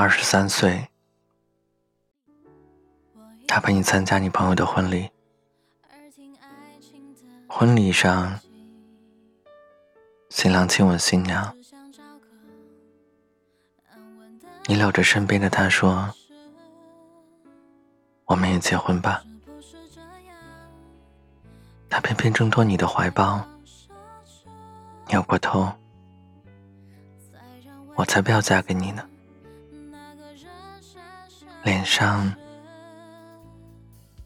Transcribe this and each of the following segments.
二十三岁，他陪你参加你朋友的婚礼。婚礼上，新郎亲吻新娘，你搂着身边的他说：“我们也结婚吧。”他偏偏挣脱你的怀抱，扭过头，我才不要嫁给你呢。脸上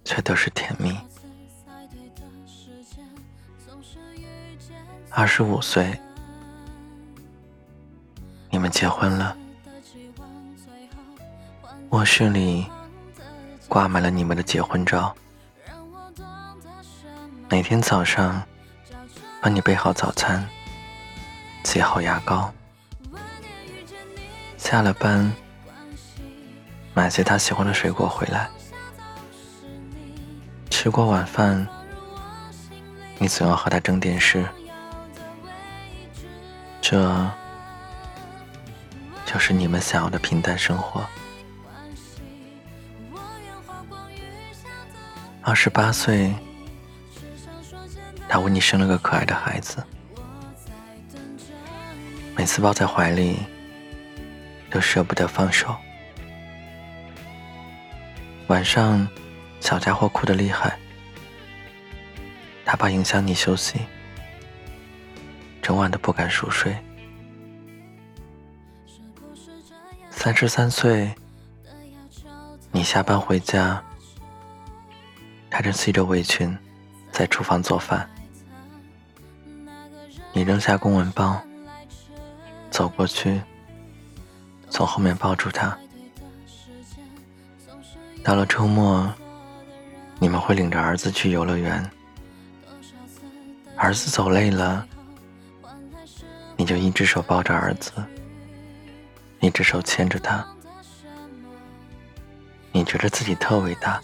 却都是甜蜜。二十五岁，你们结婚了，卧室里挂满了你们的结婚照。每天早上帮你备好早餐，挤好牙膏，下了班。买些他喜欢的水果回来，吃过晚饭，你总要和他争电视，这就是你们想要的平淡生活。二十八岁，他为你生了个可爱的孩子，每次抱在怀里，都舍不得放手。晚上，小家伙哭得厉害，他怕影响你休息，整晚都不敢熟睡。三十三岁，你下班回家，他正系着围裙在厨房做饭，你扔下公文包，走过去，从后面抱住他。到了周末，你们会领着儿子去游乐园。儿子走累了，你就一只手抱着儿子，一只手牵着他，你觉得自己特伟大。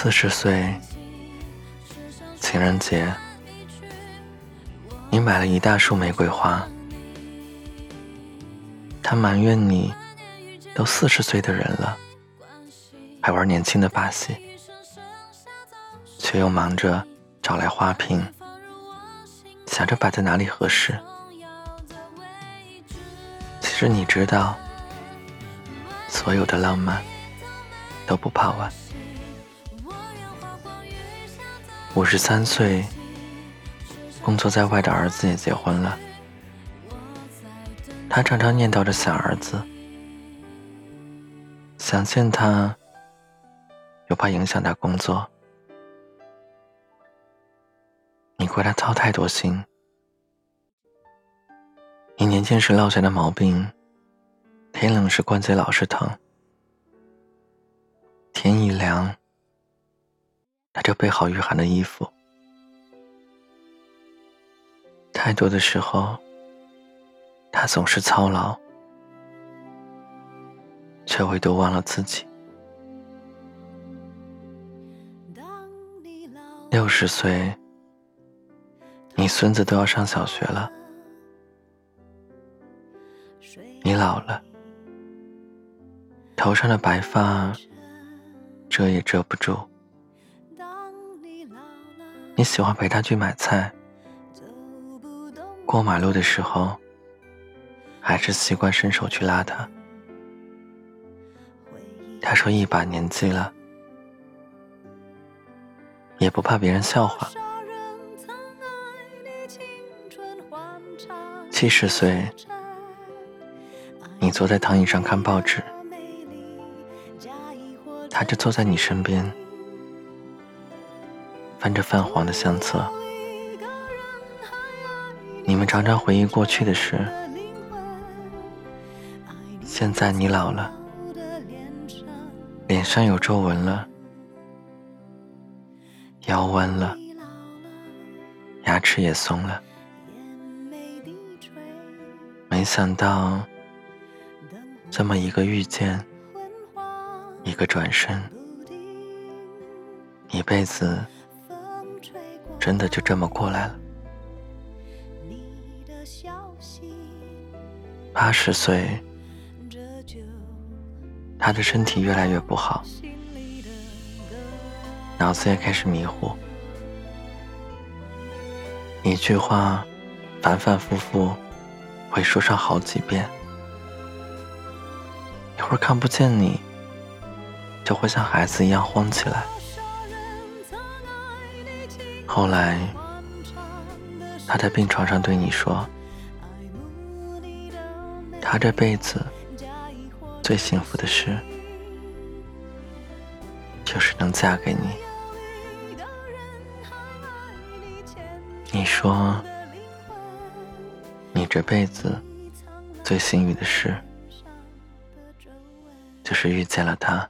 四十岁，情人节，你买了一大束玫瑰花，他埋怨你，都四十岁的人了，还玩年轻的把戏，却又忙着找来花瓶，想着摆在哪里合适。其实你知道，所有的浪漫都不怕晚。五十三岁，工作在外的儿子也结婚了。他常常念叨着想儿子，想见他，又怕影响他工作。你怪他操太多心。你年轻时落下的毛病，天冷时关节老是疼，天一凉。他就备好御寒的衣服。太多的时候，他总是操劳，却唯独忘了自己。六十岁，你孙子都要上小学了，你老了，头上的白发遮也遮不住。你喜欢陪他去买菜，过马路的时候，还是习惯伸手去拉他。他说一把年纪了，也不怕别人笑话。七十岁，你坐在躺椅上看报纸，他就坐在你身边。翻着泛黄的相册，你们常常回忆过去的事。现在你老了，脸上有皱纹了，腰弯了，牙齿也松了。没想到，这么一个遇见，一个转身，一辈子真的就这么过来了。八十岁，他的身体越来越不好，脑子也开始迷糊，一句话反反复复会说上好几遍，一会儿看不见你，就会像孩子一样慌起来。后来，他在病床上对你说。他这辈子最幸福的事，就是能嫁给你。你说，你这辈子最幸运的事，就是遇见了他。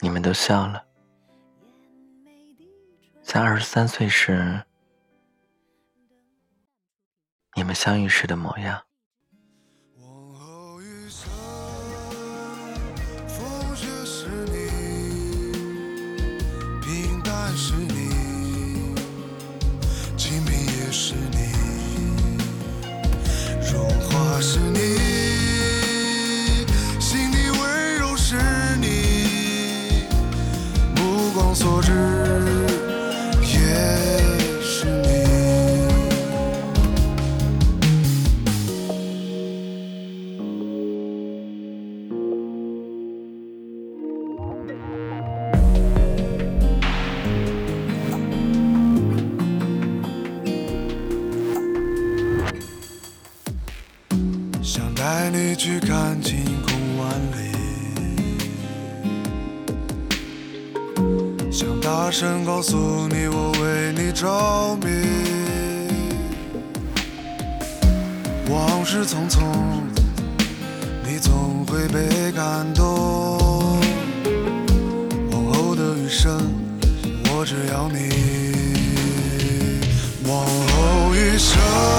你们都笑了，在二十三岁时。你们相遇时的模样。大声告诉你我为你着迷。往事匆匆，你总会被感动。往后的余生，我只要你。往后余生。